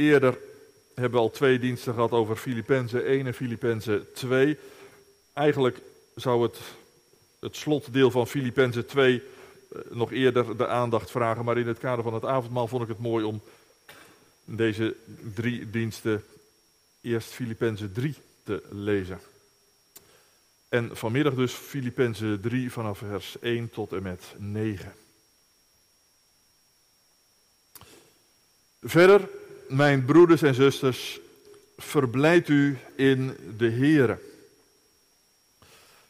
Eerder hebben we al twee diensten gehad over Filippenzen 1 en Filippenzen 2. Eigenlijk zou het, het slotdeel van Filippenzen 2 eh, nog eerder de aandacht vragen, maar in het kader van het avondmaal vond ik het mooi om deze drie diensten eerst Filippenzen 3 te lezen. En vanmiddag dus Filippenzen 3 vanaf vers 1 tot en met 9. Verder, mijn broeders en zusters, verblijd u in de Here.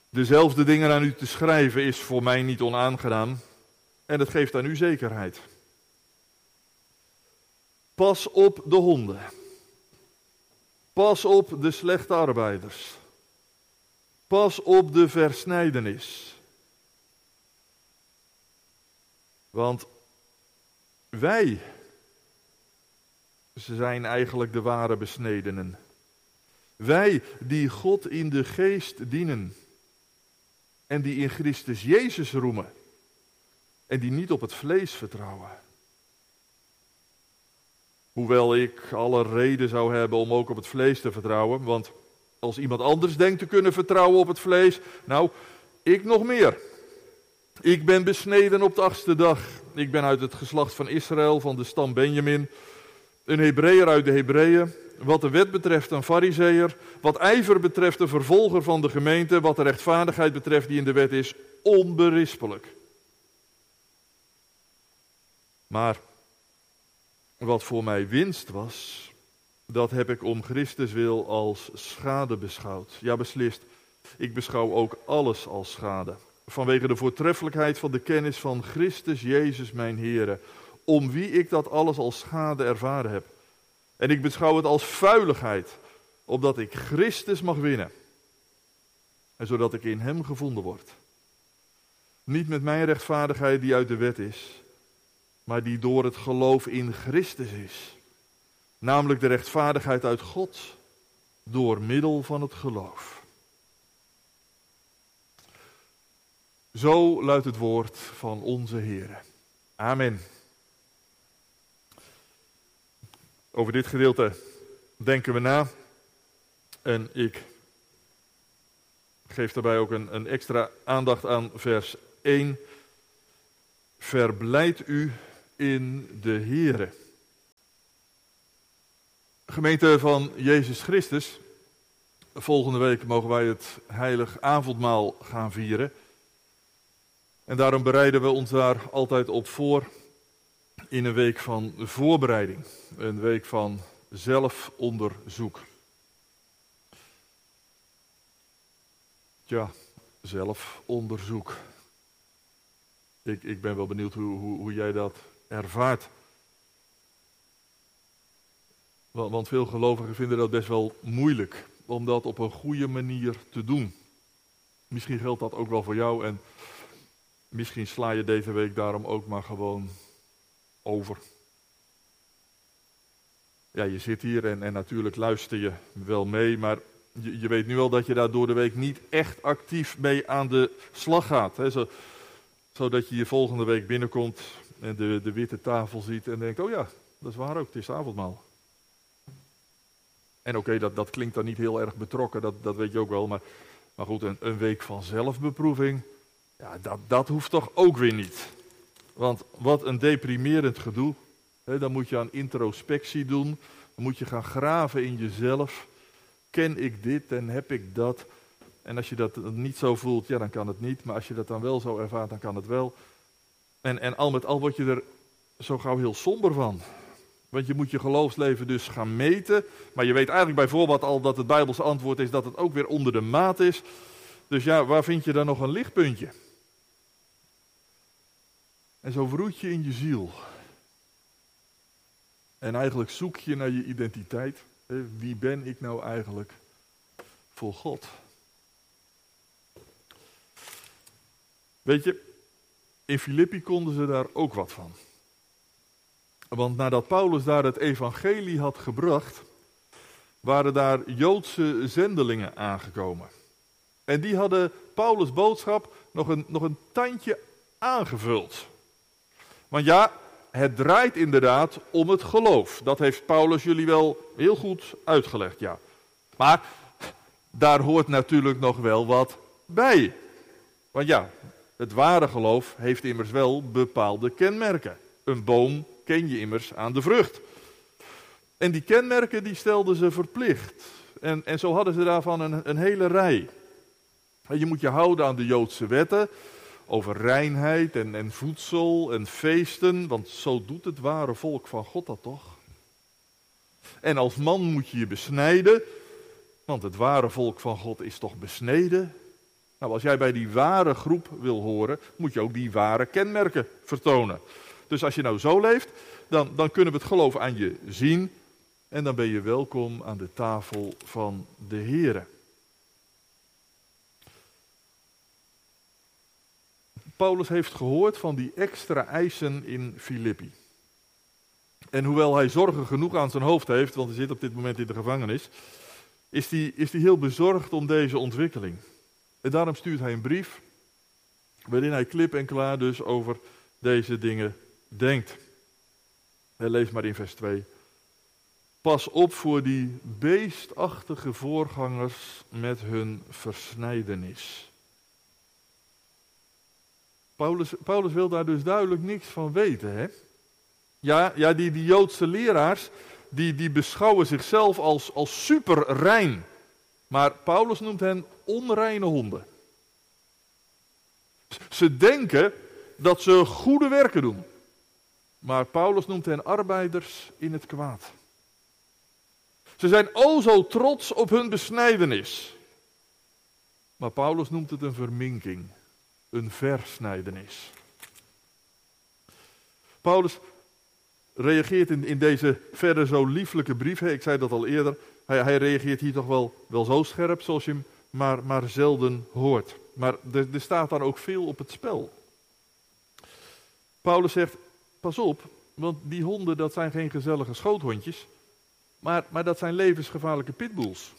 Dezelfde dingen aan u te schrijven is voor mij niet onaangenaam en het geeft aan u zekerheid. Pas op de honden. Pas op de slechte arbeiders. Pas op de versnijdenis. Want wij zijn eigenlijk de ware besnedenen. Wij die God in de geest dienen en die in Christus Jezus roemen en die niet op het vlees vertrouwen. Hoewel ik alle reden zou hebben om ook op het vlees te vertrouwen, want als iemand anders denkt te kunnen vertrouwen op het vlees, nou, ik nog meer. Ik ben besneden op de achtste dag. Ik ben uit het geslacht van Israël, van de stam Benjamin. Een Hebreeër uit de Hebreeën. Wat de wet betreft een fariseer. Wat ijver betreft een vervolger van de gemeente. Wat de rechtvaardigheid betreft die in de wet is, onberispelijk. Maar wat voor mij winst was, dat heb ik om Christus wil als schade beschouwd. Ja, beslist. Ik beschouw ook alles als schade. Vanwege de voortreffelijkheid van de kennis van Christus Jezus, mijn Heer. Om wie ik dat alles als schade ervaren heb. En ik beschouw het als vuiligheid, opdat ik Christus mag winnen. En zodat ik in Hem gevonden word. Niet met mijn rechtvaardigheid die uit de wet is, maar die door het geloof in Christus is. Namelijk de rechtvaardigheid uit God door middel van het geloof. Zo luidt het woord van onze Heer. Amen. Over dit gedeelte denken we na. En ik geef daarbij ook een, een extra aandacht aan vers 1. Verblijd u in de Here. Gemeente van Jezus Christus, volgende week mogen wij het heilig avondmaal gaan vieren. En daarom bereiden we ons daar altijd op voor in een week van voorbereiding, een week van zelfonderzoek. Ja, zelfonderzoek. Ik, ik ben wel benieuwd hoe, hoe, hoe jij dat ervaart. Want veel gelovigen vinden dat best wel moeilijk om dat op een goede manier te doen. Misschien geldt dat ook wel voor jou en misschien sla je deze week daarom ook maar gewoon over. Ja, je zit hier en, en natuurlijk luister je wel mee, maar je, je, weet nu al dat je daar door de week niet echt actief mee aan de slag gaat. Hè? Zo, zodat je hier volgende week binnenkomt en de, de witte tafel ziet en denkt, oh ja, dat is waar ook, het is avondmaal. En oké, dat, dat klinkt dan niet heel erg betrokken, dat, dat weet je ook wel. Maar, maar goed, een, een week van zelfbeproeving, ja, dat, dat hoeft toch ook weer niet. Want wat een deprimerend gedoe. dan moet je aan introspectie doen. Dan moet je gaan graven in jezelf. Ken ik dit en heb ik dat? En als je dat niet zo voelt, ja, dan kan het niet. Maar als je dat dan wel zo ervaart, dan kan het wel. En, en al met al word je er zo gauw heel somber van. Want je moet je geloofsleven dus gaan meten. Maar je weet eigenlijk bijvoorbeeld al dat het Bijbelse antwoord is dat het ook weer onder de maat is. Dus ja, waar vind je dan nog een lichtpuntje? En zo vroet je in je ziel. En eigenlijk zoek je naar je identiteit. Wie ben ik nou eigenlijk voor God? Weet je, in Filippi konden ze daar ook wat van. Want nadat Paulus daar het evangelie had gebracht, waren daar Joodse zendelingen aangekomen. En die hadden Paulus' boodschap nog een, nog een tandje aangevuld. Want ja, het draait inderdaad om het geloof. Dat heeft Paulus jullie wel heel goed uitgelegd, ja. Maar daar hoort natuurlijk nog wel wat bij. Want ja, het ware geloof heeft immers wel bepaalde kenmerken. Een boom ken je immers aan de vrucht. En die kenmerken die stelden ze verplicht. En, en zo hadden ze daarvan een, een hele rij. Je moet je houden aan de Joodse wetten over reinheid en, en voedsel en feesten, want zo doet het ware volk van God dat toch? En als man moet je je besnijden, want het ware volk van God is toch besneden? Nou, als jij bij die ware groep wil horen, moet je ook die ware kenmerken vertonen. Dus als je nou zo leeft, dan, dan kunnen we het geloof aan je zien. En dan ben je welkom aan de tafel van de Here. Paulus heeft gehoord van die extra eisen in Filippi. En hoewel hij zorgen genoeg aan zijn hoofd heeft, want hij zit op dit moment in de gevangenis, is hij, is hij heel bezorgd om deze ontwikkeling. En daarom stuurt hij een brief waarin hij klip en klaar dus over deze dingen denkt. Hij leest maar in vers 2. Pas op voor die beestachtige voorgangers met hun versnijdenis. Paulus, Paulus wil daar dus duidelijk niks van weten. Hè? Ja, ja die, die Joodse leraars, die, die beschouwen zichzelf als, als superrein. Maar Paulus noemt hen onreine honden. Ze denken dat ze goede werken doen. Maar Paulus noemt hen arbeiders in het kwaad. Ze zijn o zo trots op hun besnijdenis. Maar Paulus noemt het een verminking, een versnijdenis. Paulus reageert in, in deze verder zo lieflijke brief, ik zei dat al eerder, hij, hij, reageert hier toch wel, wel zo scherp zoals je hem maar, maar zelden hoort. Maar er, er staat dan ook veel op het spel. Paulus zegt, pas op, want die honden dat zijn geen gezellige schoothondjes, maar, maar dat zijn levensgevaarlijke pitbulls.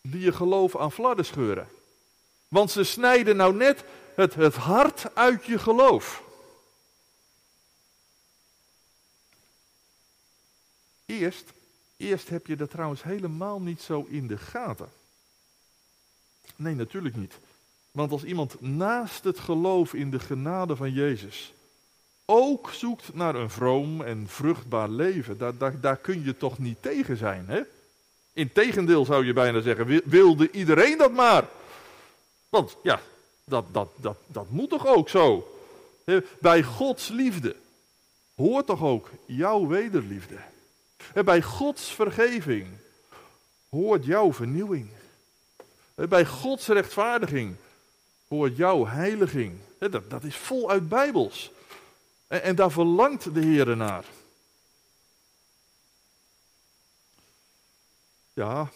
Die je geloof aan flarden scheuren. Want ze snijden nou net het, het hart uit je geloof. Eerst, eerst heb je dat trouwens helemaal niet zo in de gaten. Nee, natuurlijk niet. Want als iemand naast het geloof in de genade van Jezus ook zoekt naar een vroom en vruchtbaar leven, daar, daar, daar kun je toch niet tegen zijn, hè? Integendeel zou je bijna zeggen, wilde iedereen dat maar? Want ja, dat, dat, dat, dat moet toch ook zo? Bij Gods liefde hoort toch ook jouw wederliefde? Bij Gods vergeving hoort jouw vernieuwing. Bij Gods rechtvaardiging hoort jouw heiliging. Dat, dat is voluit bijbels. En, en daar verlangt de Heer naar. Ja,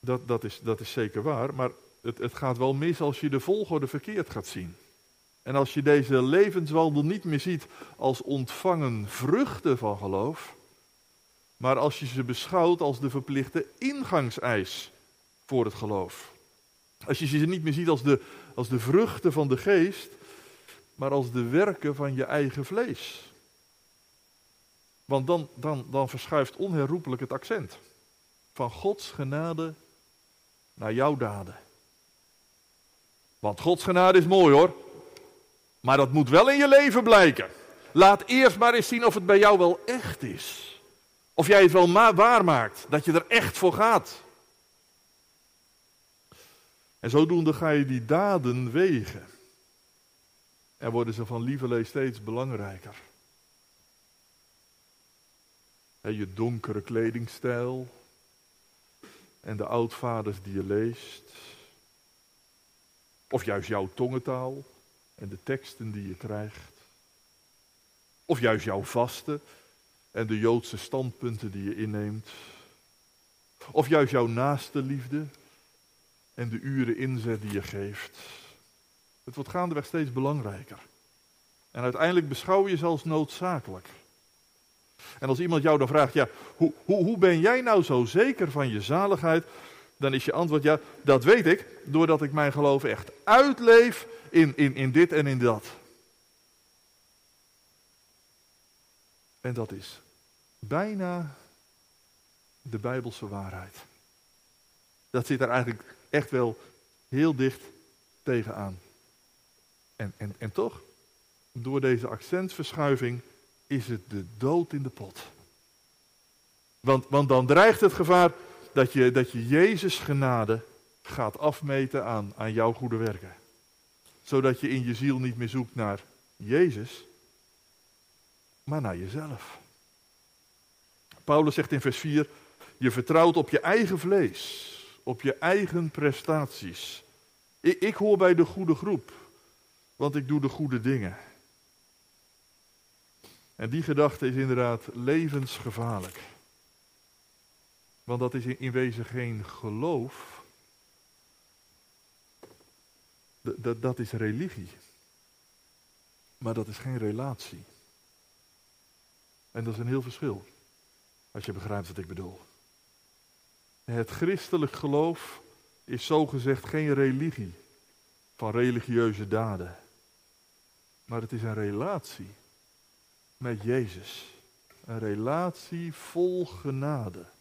dat, dat, is, dat is zeker waar, maar het, het gaat wel mis als je de volgorde verkeerd gaat zien. En als je deze levenswandel niet meer ziet als ontvangen vruchten van geloof, maar als je ze beschouwt als de verplichte ingangseis voor het geloof. Als je ze niet meer ziet als de, als de vruchten van de geest, maar als de werken van je eigen vlees. Want dan, dan, dan verschuift onherroepelijk het accent. Van Gods genade naar jouw daden. Want Gods genade is mooi hoor. Maar dat moet wel in je leven blijken. Laat eerst maar eens zien of het bij jou wel echt is. Of jij het wel waarmaakt. Dat je er echt voor gaat. En zodoende ga je die daden wegen. En worden ze van lieverlee steeds belangrijker. En je donkere kledingstijl. En de oudvaders die je leest. Of juist jouw tongentaal en de teksten die je krijgt. Of juist jouw vasten en de Joodse standpunten die je inneemt. Of juist jouw naaste liefde en de uren inzet die je geeft. Het wordt gaandeweg steeds belangrijker. En uiteindelijk beschouw je ze als noodzakelijk. En als iemand jou dan vraagt, ja, hoe, hoe, hoe ben jij nou zo zeker van je zaligheid? Dan is je antwoord, ja, dat weet ik, doordat ik mijn geloof echt uitleef in, in, in dit en in dat. En dat is bijna de Bijbelse waarheid. Dat zit er eigenlijk echt wel heel dicht tegenaan. En, en, en toch, door deze accentsverschuiving is het de dood in de pot. Want, want dan dreigt het gevaar dat je, dat je Jezus genade gaat afmeten aan, aan jouw goede werken. Zodat je in je ziel niet meer zoekt naar Jezus, maar naar jezelf. Paulus zegt in vers 4, je vertrouwt op je eigen vlees, op je eigen prestaties. Ik, ik hoor bij de goede groep, want ik doe de goede dingen. En die gedachte is inderdaad levensgevaarlijk. Want dat is in wezen geen geloof. Dat, dat is religie. Maar dat is geen relatie. En dat is een heel verschil. Als je begrijpt wat ik bedoel. Het christelijk geloof is zogezegd geen religie van religieuze daden. Maar het is een relatie met Jezus. Een relatie vol genade.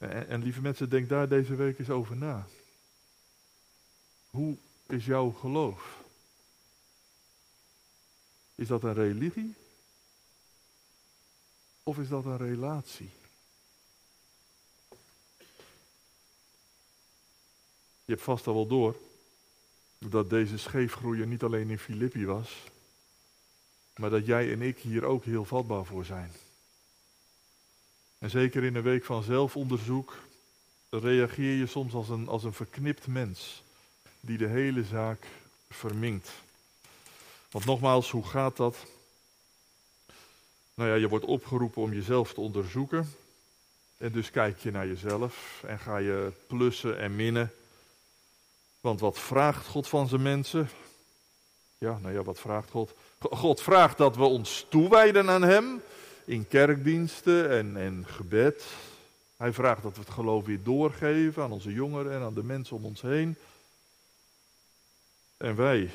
En, en, lieve mensen, denk daar deze week eens over na. Hoe is jouw geloof? Is dat een religie? Of is dat een relatie? Je hebt vast al wel door dat deze scheefgroeier niet alleen in Filippi was, maar dat jij en ik hier ook heel vatbaar voor zijn. En zeker in een week van zelfonderzoek reageer je soms als een, als een verknipt mens die de hele zaak verminkt. Want nogmaals, hoe gaat dat? Nou ja, je wordt opgeroepen om jezelf te onderzoeken. En dus kijk je naar jezelf en ga je plussen en minnen. Want wat vraagt God van zijn mensen? Ja, nou ja, wat vraagt God? God vraagt dat we ons toewijden aan Hem in kerkdiensten en, en gebed. Hij vraagt dat we het geloof weer doorgeven aan onze jongeren en aan de mensen om ons heen. En wij,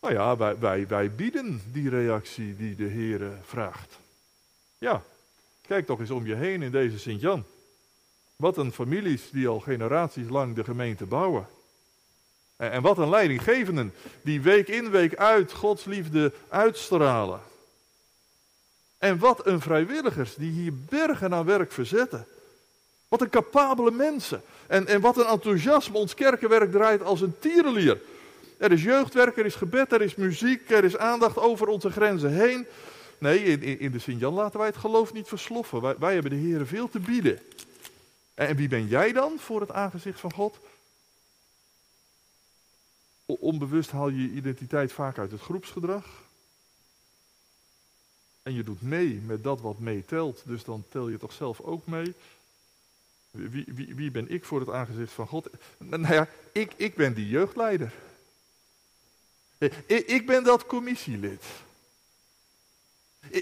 nou ja, wij, wij, wij bieden die reactie die de Heer vraagt. Ja, kijk toch eens om je heen in deze Sint-Jan. Wat een families die al generaties lang de gemeente bouwen. En, en wat een leidinggevenden die week in week uit Gods liefde uitstralen. En wat een vrijwilligers die hier bergen aan werk verzetten. Wat een capabele mensen. En, en wat een enthousiasme ons kerkenwerk draait als een tierenlier. Er is jeugdwerk, er is gebed, er is muziek, er is aandacht over onze grenzen heen. Nee, in, in de Sint-Jan laten wij het geloof niet versloffen. Wij, wij hebben de Heer veel te bieden. En wie ben jij dan voor het aangezicht van God? Onbewust haal je je identiteit vaak uit het groepsgedrag. En je doet mee met dat wat meetelt, dus dan tel je toch zelf ook mee. Wie, wie, wie ben ik voor het aangezicht van God? Nou ja, ik, ik ben die jeugdleider. Ik, ik ben dat commissielid.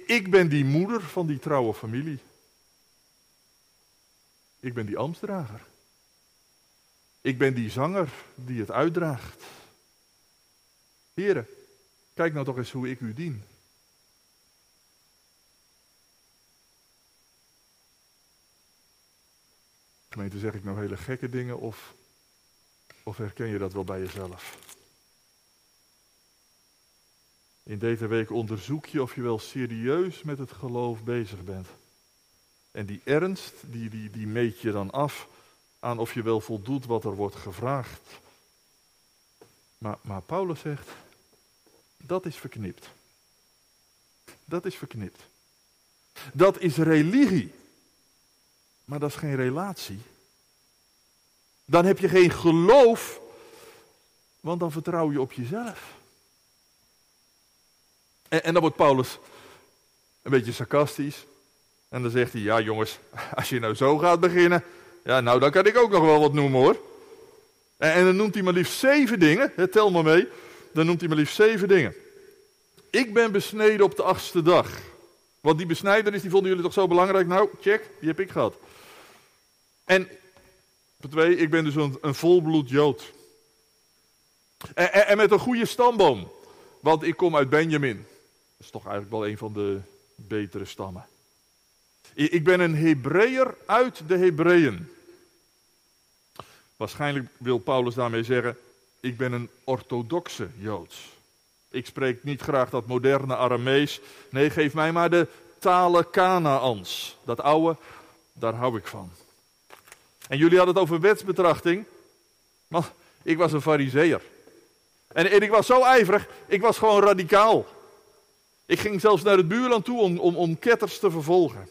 Ik ben die moeder van die trouwe familie. Ik ben die ambtsdrager. Ik ben die zanger die het uitdraagt. Heren, kijk nou toch eens hoe ik u dien. Gemeente, zeg ik nou hele gekke dingen of, of herken je dat wel bij jezelf? In deze week onderzoek je of je wel serieus met het geloof bezig bent. En die ernst, die, die, die meet je dan af aan of je wel voldoet wat er wordt gevraagd. Maar, maar Paulus zegt, dat is verknipt. Dat is verknipt. Dat is religie. Maar dat is geen relatie. Dan heb je geen geloof, want dan vertrouw je op jezelf. En, en dan wordt Paulus een beetje sarcastisch. En dan zegt hij, ja jongens, als je nou zo gaat beginnen, ja nou dan kan ik ook nog wel wat noemen hoor. En, en dan noemt hij maar liefst zeven dingen, tel maar mee. Dan noemt hij maar liefst zeven dingen. Ik ben besneden op de achtste dag. Want die besnijdenis, die vonden jullie toch zo belangrijk? Nou, check, die heb ik gehad. En twee, ik ben dus een, volbloed Jood. En, en, en, met een goede stamboom. want ik kom uit Benjamin. Dat is toch eigenlijk wel een van de betere stammen. Ik ben een Hebreeër uit de Hebreeën. Waarschijnlijk wil Paulus daarmee zeggen: ik ben een orthodoxe Joods. Ik spreek niet graag dat moderne Aramees. Nee, geef mij maar de talen Kanaans. Dat oude, daar hou ik van. En jullie hadden het over wetsbetrachting. Maar ik was een fariseer. En, en, ik was zo ijverig, ik was gewoon radicaal. Ik ging zelfs naar het buurland toe om, om, om ketters te vervolgen.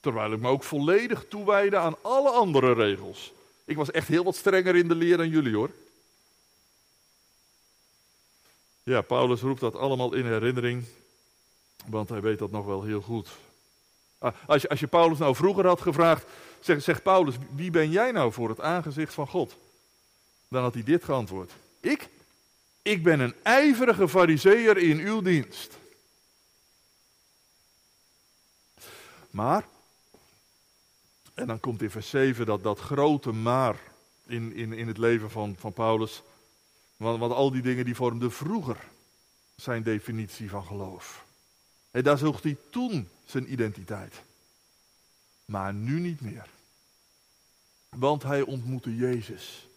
Terwijl ik me ook volledig toewijde aan alle andere regels. Ik was echt heel wat strenger in de leer dan jullie hoor. Ja, Paulus roept dat allemaal in herinnering, want hij weet dat nog wel heel goed. Ah, als je, als je Paulus nou vroeger had gevraagd, zegt zeg Paulus, wie ben jij nou voor het aangezicht van God? Dan had hij dit geantwoord. Ik? Ik ben een ijverige fariseer in uw dienst. Maar, en dan komt in vers 7 dat, dat grote maar in, in, in het leven van, van Paulus. Want, want al die dingen die vormden vroeger zijn definitie van geloof. En daar zocht hij toen zijn identiteit. Maar nu niet meer. Want hij ontmoette Jezus.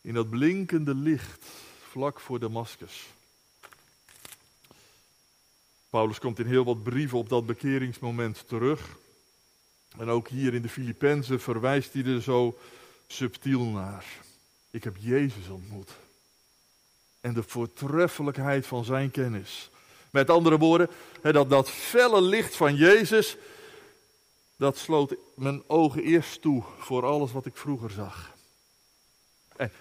In dat blinkende licht vlak voor Damascus. Paulus komt in heel wat brieven op dat bekeringsmoment terug. En ook hier in de Filippenzen verwijst hij er zo subtiel naar. Ik heb Jezus ontmoet. En de voortreffelijkheid van zijn kennis. Met andere woorden, dat, dat felle licht van Jezus, dat sloot mijn ogen eerst toe voor alles wat ik vroeger zag. En,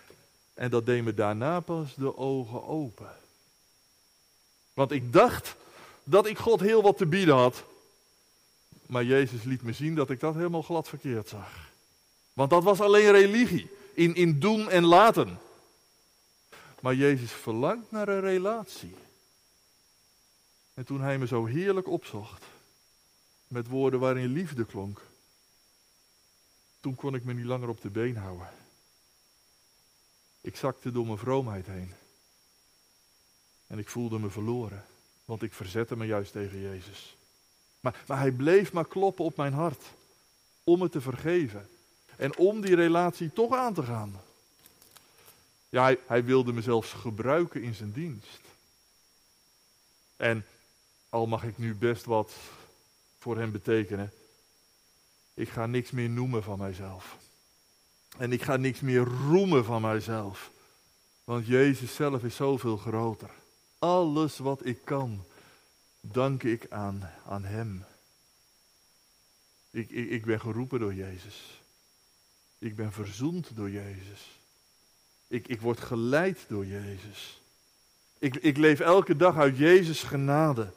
en dat deed me daarna pas de ogen open. Want ik dacht dat ik God heel wat te bieden had. Maar Jezus liet me zien dat ik dat helemaal glad verkeerd zag. Want dat was alleen religie, in, in doen en laten. Maar Jezus verlangt naar een relatie. En toen hij me zo heerlijk opzocht, met woorden waarin liefde klonk, toen kon ik me niet langer op de been houden. Ik zakte door mijn vroomheid heen. En ik voelde me verloren, want ik verzette me juist tegen Jezus. Maar, maar hij bleef maar kloppen op mijn hart, om het te vergeven. En om die relatie toch aan te gaan. Ja, hij wilde me zelfs gebruiken in zijn dienst. En al mag ik nu best wat voor hem betekenen, ik ga niks meer noemen van mijzelf. En ik ga niks meer roemen van mijzelf. Want Jezus zelf is zoveel groter. Alles wat ik kan, dank ik aan, aan Hem. Ik, ik, ik ben geroepen door Jezus. Ik ben verzoend door Jezus. Ik, ik word geleid door Jezus. Ik, ik leef elke dag uit Jezus' genade.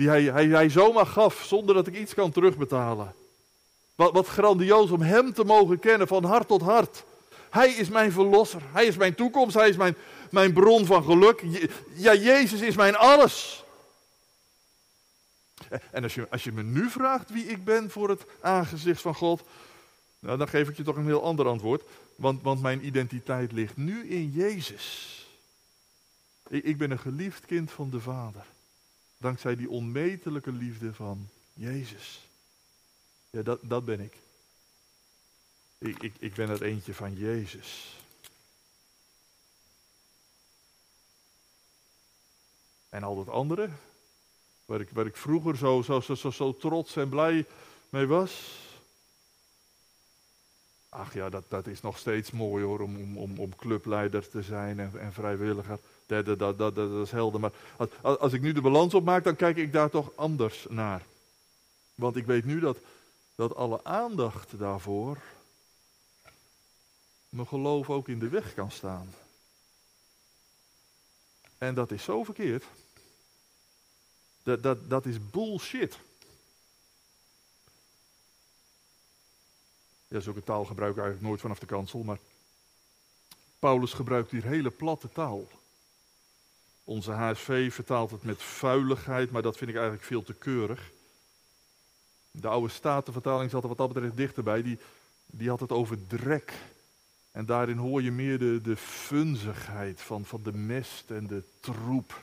Die hij, hij, hij zomaar gaf zonder dat ik iets kan terugbetalen. Wat, wat grandioos om Hem te mogen kennen van hart tot hart. Hij is mijn verlosser. Hij is mijn toekomst. Hij is mijn, mijn bron van geluk. Ja, Jezus is mijn alles. En als je, als je me nu vraagt wie ik ben voor het aangezicht van God, nou, dan geef ik je toch een heel ander antwoord. Want, want mijn identiteit ligt nu in Jezus. Ik, ik ben een geliefd kind van de Vader. Dankzij die onmetelijke liefde van Jezus. Ja, dat, dat ben ik. Ik, ik. ik ben er eentje van Jezus. En al dat andere, waar ik, waar ik vroeger zo, zo, zo, zo, zo trots en blij mee was. Ach ja, dat, dat is nog steeds mooi hoor, om, om, om clubleider te zijn en, en vrijwilliger. Dat, dat, dat, is helder. Maar als, als ik nu de balans opmaak, dan kijk ik daar toch anders naar. Want ik weet nu dat, dat alle aandacht daarvoor mijn geloof ook in de weg kan staan. En dat is zo verkeerd. Dat, dat, dat is bullshit. Ja, zulke taal gebruik ik eigenlijk nooit vanaf de kansel, maar Paulus gebruikt hier hele platte taal. Onze HSV vertaalt het met vuiligheid, maar dat vind ik eigenlijk veel te keurig. De oude Statenvertaling zat er wat dat betreft dichterbij. Die, die had het over drek. En daarin hoor je meer de, de funzigheid van, van de mest en de troep.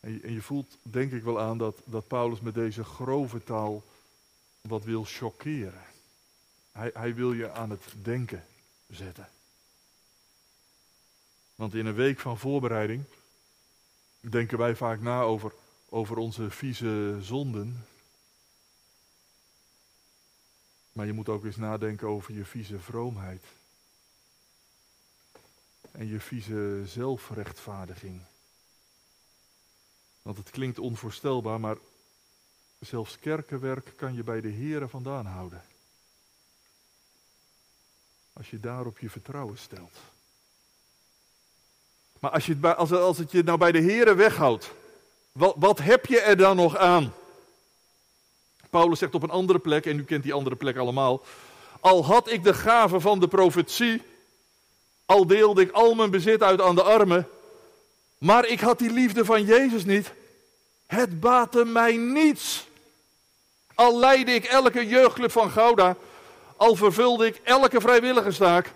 En je, en je voelt denk ik wel aan dat, dat Paulus met deze grove taal wat wil chockeren. Hij, hij wil je aan het denken zetten. Want in een week van voorbereiding denken wij vaak na over, over onze vieze zonden. Maar je moet ook eens nadenken over je vieze vroomheid. En je vieze zelfrechtvaardiging. Want het klinkt onvoorstelbaar, maar zelfs kerkenwerk kan je bij de Here vandaan houden. Als je daarop je vertrouwen stelt. Maar als, je het, als, als het je nou bij de Here weghoudt, wat, wat heb je er dan nog aan? Paulus zegt op een andere plek, en u kent die andere plek allemaal. Al had ik de gave van de profetie, al deelde ik al mijn bezit uit aan de armen, maar ik had die liefde van Jezus niet. Het baatte mij niets. Al leidde ik elke jeugdclub van Gouda, al vervulde ik elke vrijwilligerstaak,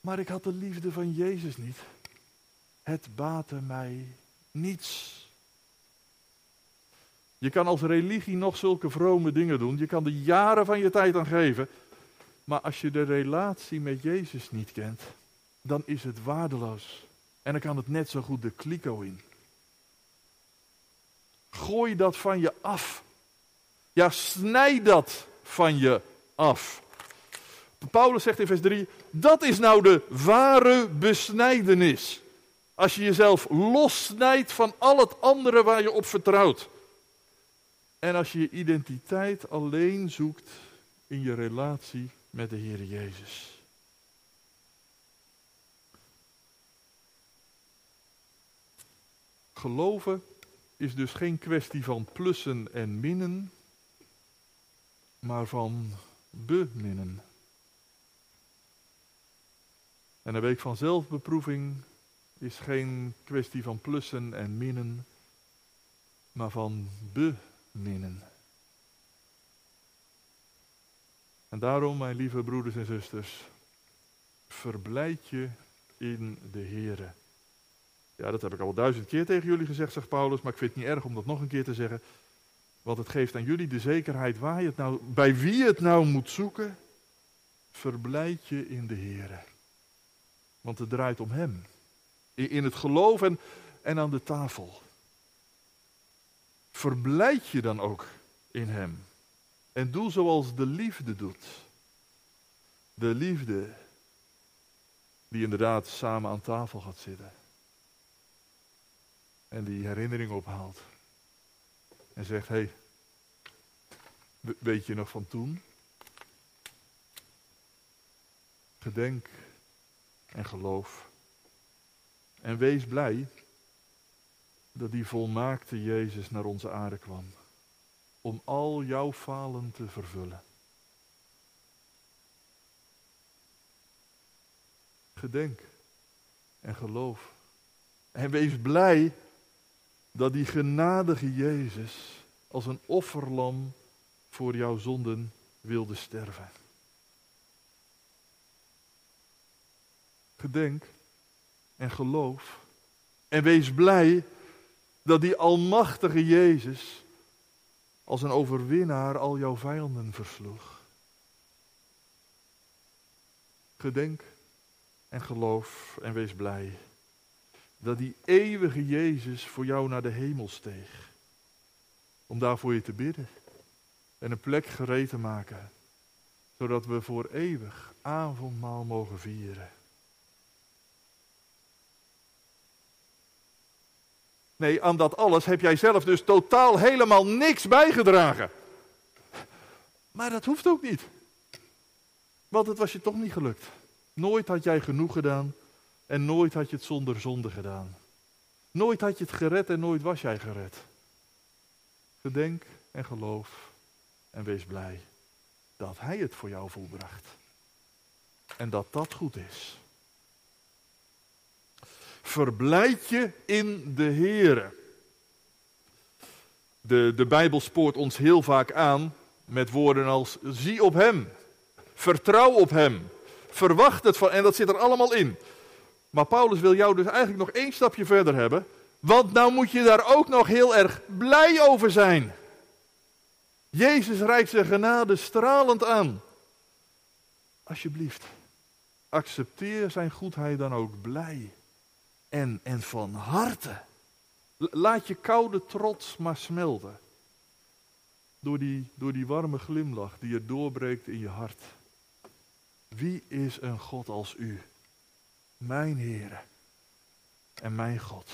maar ik had de liefde van Jezus niet. Het baatte mij niets. Je kan als religie nog zulke vrome dingen doen. Je kan er jaren van je tijd aan geven. Maar als je de relatie met Jezus niet kent, dan is het waardeloos. En dan kan het net zo goed de kliko in. Gooi dat van je af. Ja, snij dat van je af. Paulus zegt in vers 3, dat is nou de ware besnijdenis. Als je jezelf lossnijdt van al het andere waar je op vertrouwt. En als je je identiteit alleen zoekt in je relatie met de Heer Jezus. Geloven is dus geen kwestie van plussen en minnen, maar van beminnen. En een week van zelfbeproeving is geen kwestie van plussen en minnen, maar van beminnen. En daarom, mijn lieve broeders en zusters, verblijd je in de Here. Ja, dat heb ik al duizend keer tegen jullie gezegd, zegt Paulus, maar ik vind het niet erg om dat nog een keer te zeggen. Want het geeft aan jullie de zekerheid waar je het nou, bij wie het nou moet zoeken. Verblijd je in de Here. Want het draait om Hem. In het geloof en, en aan de tafel. Verblijd je dan ook in Hem. En doe zoals de liefde doet. De liefde die inderdaad samen aan tafel gaat zitten. En die herinnering ophaalt. En zegt, hé, hey, weet je nog van toen? Gedenk en geloof. En wees blij dat die volmaakte Jezus naar onze aarde kwam. Om al jouw falen te vervullen. Gedenk en geloof. En wees blij dat die genadige Jezus als een offerlam voor jouw zonden wilde sterven. Gedenk en geloof en wees blij dat die almachtige Jezus als een overwinnaar al jouw vijanden versloeg. Gedenk en geloof en wees blij dat die eeuwige Jezus voor jou naar de hemel steeg. Om daar voor je te bidden en een plek gereed te maken, zodat we voor eeuwig avondmaal mogen vieren. Nee, aan dat alles heb jij zelf dus totaal helemaal niks bijgedragen. Maar dat hoeft ook niet. Want het was je toch niet gelukt. Nooit had jij genoeg gedaan en nooit had je het zonder zonde gedaan. Nooit had je het gered en nooit was jij gered. Gedenk en geloof en wees blij dat Hij het voor jou volbracht. En dat dat goed is. Verblijd je in de Heere. De, de Bijbel spoort ons heel vaak aan met woorden als zie op Hem. Vertrouw op Hem. Verwacht het van, en dat zit er allemaal in. Maar Paulus wil jou dus eigenlijk nog één stapje verder hebben. Want nou moet je daar ook nog heel erg blij over zijn. Jezus reikt zijn genade stralend aan. Alsjeblieft, accepteer zijn goedheid dan ook blij en, en van harte. Laat je koude trots maar smelten. Door die, door die warme glimlach die er doorbreekt in je hart. Wie is een God als u? Mijn Heere en mijn God.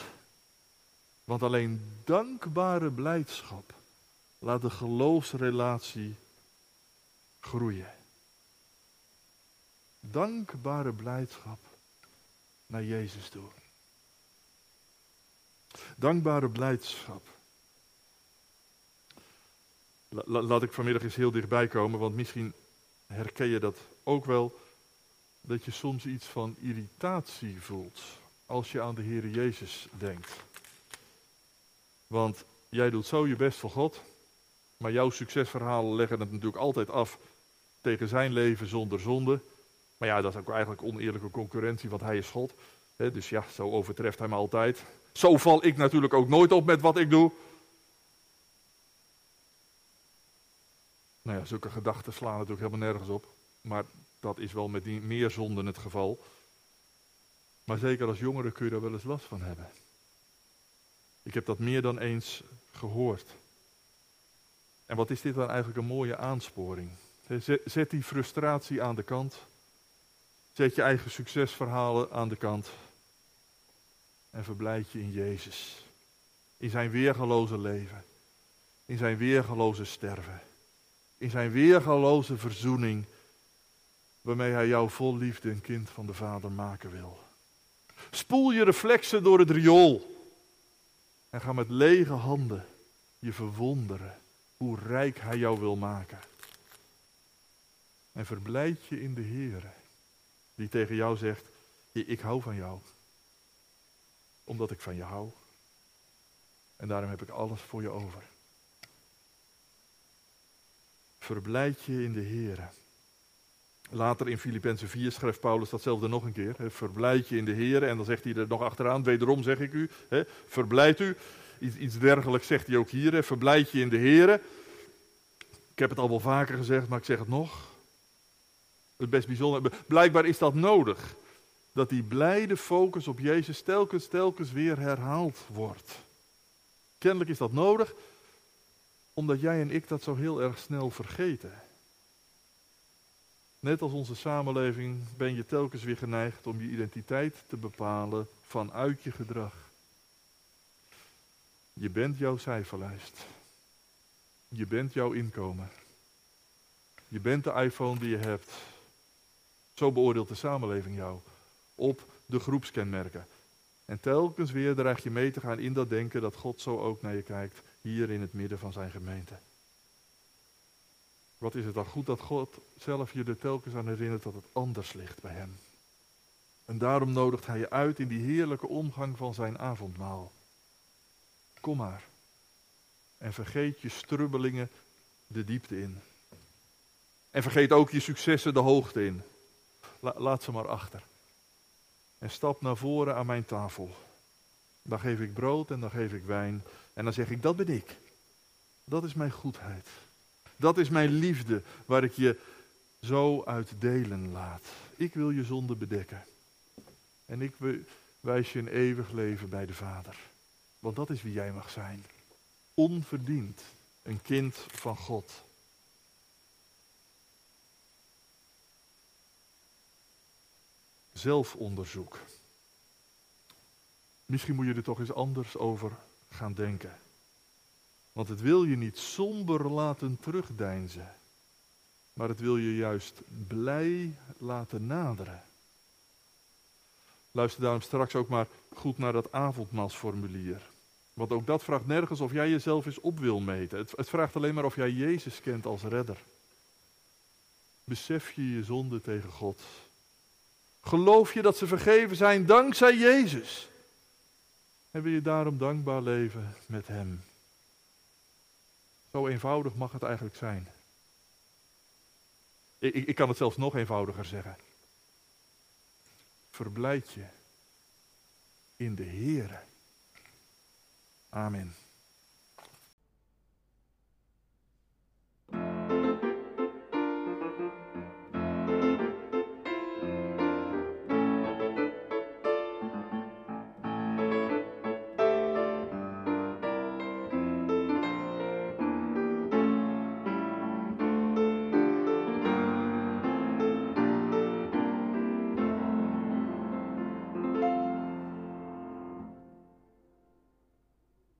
Want alleen dankbare blijdschap laat de geloofsrelatie groeien. Dankbare blijdschap naar Jezus toe. Dankbare blijdschap. laat ik vanmiddag eens heel dichtbij komen, want misschien herken je dat ook wel. Dat je soms iets van irritatie voelt als je aan de Heer Jezus denkt. Want jij doet zo je best voor God, maar jouw succesverhalen leggen het natuurlijk altijd af tegen zijn leven zonder zonde. Maar ja, dat is ook eigenlijk oneerlijke concurrentie, want hij is God. dus ja, zo overtreft hij me altijd. Zo val ik natuurlijk ook nooit op met wat ik doe. Nou ja, zulke gedachten slaan natuurlijk helemaal nergens op. Maar dat is wel met die meer zonden het geval. Maar zeker als jongere kun je daar wel eens last van hebben. Ik heb dat meer dan eens gehoord. En wat is dit dan eigenlijk een mooie aansporing? Zet die frustratie aan de kant. Zet je eigen succesverhalen aan de kant. En verblijd je in Jezus. In zijn weergaloze leven. In zijn weergaloze sterven. In zijn weergaloze verzoening. Waarmee hij jou vol liefde een kind van de Vader maken wil. Spoel je reflexen door het riool. En ga met lege handen je verwonderen hoe rijk hij jou wil maken. En verblijd je in de Heer, die tegen jou zegt, ik hou van jou. Omdat ik van je hou. En daarom heb ik alles voor je over. Verblijd je in de Heer. Later in Filippenzen 4 schrijft Paulus datzelfde nog een keer. Verblijd je in de Heer. En dan zegt hij er nog achteraan, wederom zeg ik u, hè, verblijd u. Iets, iets dergelijks zegt hij ook hier. Hè. Verblijd je in de Heer. Ik heb het al wel vaker gezegd, maar ik zeg het nog. Het best bijzonder. Blijkbaar is dat nodig. Dat die blijde focus op Jezus telkens, telkens weer herhaald wordt. Kennelijk is dat nodig, omdat jij en ik dat zo heel erg snel vergeten. Net als onze samenleving ben je telkens weer geneigd om je identiteit te bepalen vanuit je gedrag. Je bent jouw cijferlijst. Je bent jouw inkomen. Je bent de iPhone die je hebt. Zo beoordeelt de samenleving jou. Op de groepskenmerken. En telkens weer dreig je mee te gaan in dat denken dat God zo ook naar je kijkt. Hier in het midden van zijn gemeente. Wat is het dan goed dat God zelf je er telkens aan herinnert dat het anders ligt bij hem. En daarom nodigt hij je uit in die heerlijke omgang van zijn avondmaal. Kom maar. En vergeet je strubbelingen de diepte in. En vergeet ook je successen de hoogte in. laat ze maar achter. En stap naar voren aan mijn tafel. Dan geef ik brood en dan geef ik wijn. En dan zeg ik, dat ben ik. Dat is mijn goedheid. Dat is mijn liefde waar ik je zo uit delen laat. Ik wil je zonde bedekken. En ik wijs je een eeuwig leven bij de Vader. Want dat is wie jij mag zijn. Onverdiend. Een kind van God. Zelfonderzoek. Misschien moet je er toch eens anders over gaan denken. Want het wil je niet somber laten terugdeinzen, maar het wil je juist blij laten naderen. Luister daarom straks ook maar goed naar dat avondmaalsformulier. Want ook dat vraagt nergens of jij jezelf eens op wil meten. Het, vraagt alleen maar of jij Jezus kent als redder. Besef je je zonde tegen God? Geloof je dat ze vergeven zijn dankzij Jezus? En wil je daarom dankbaar leven met Hem? Zo eenvoudig mag het eigenlijk zijn. Ik, ik kan het zelfs nog eenvoudiger zeggen. Verblijd je in de Heere. Amen.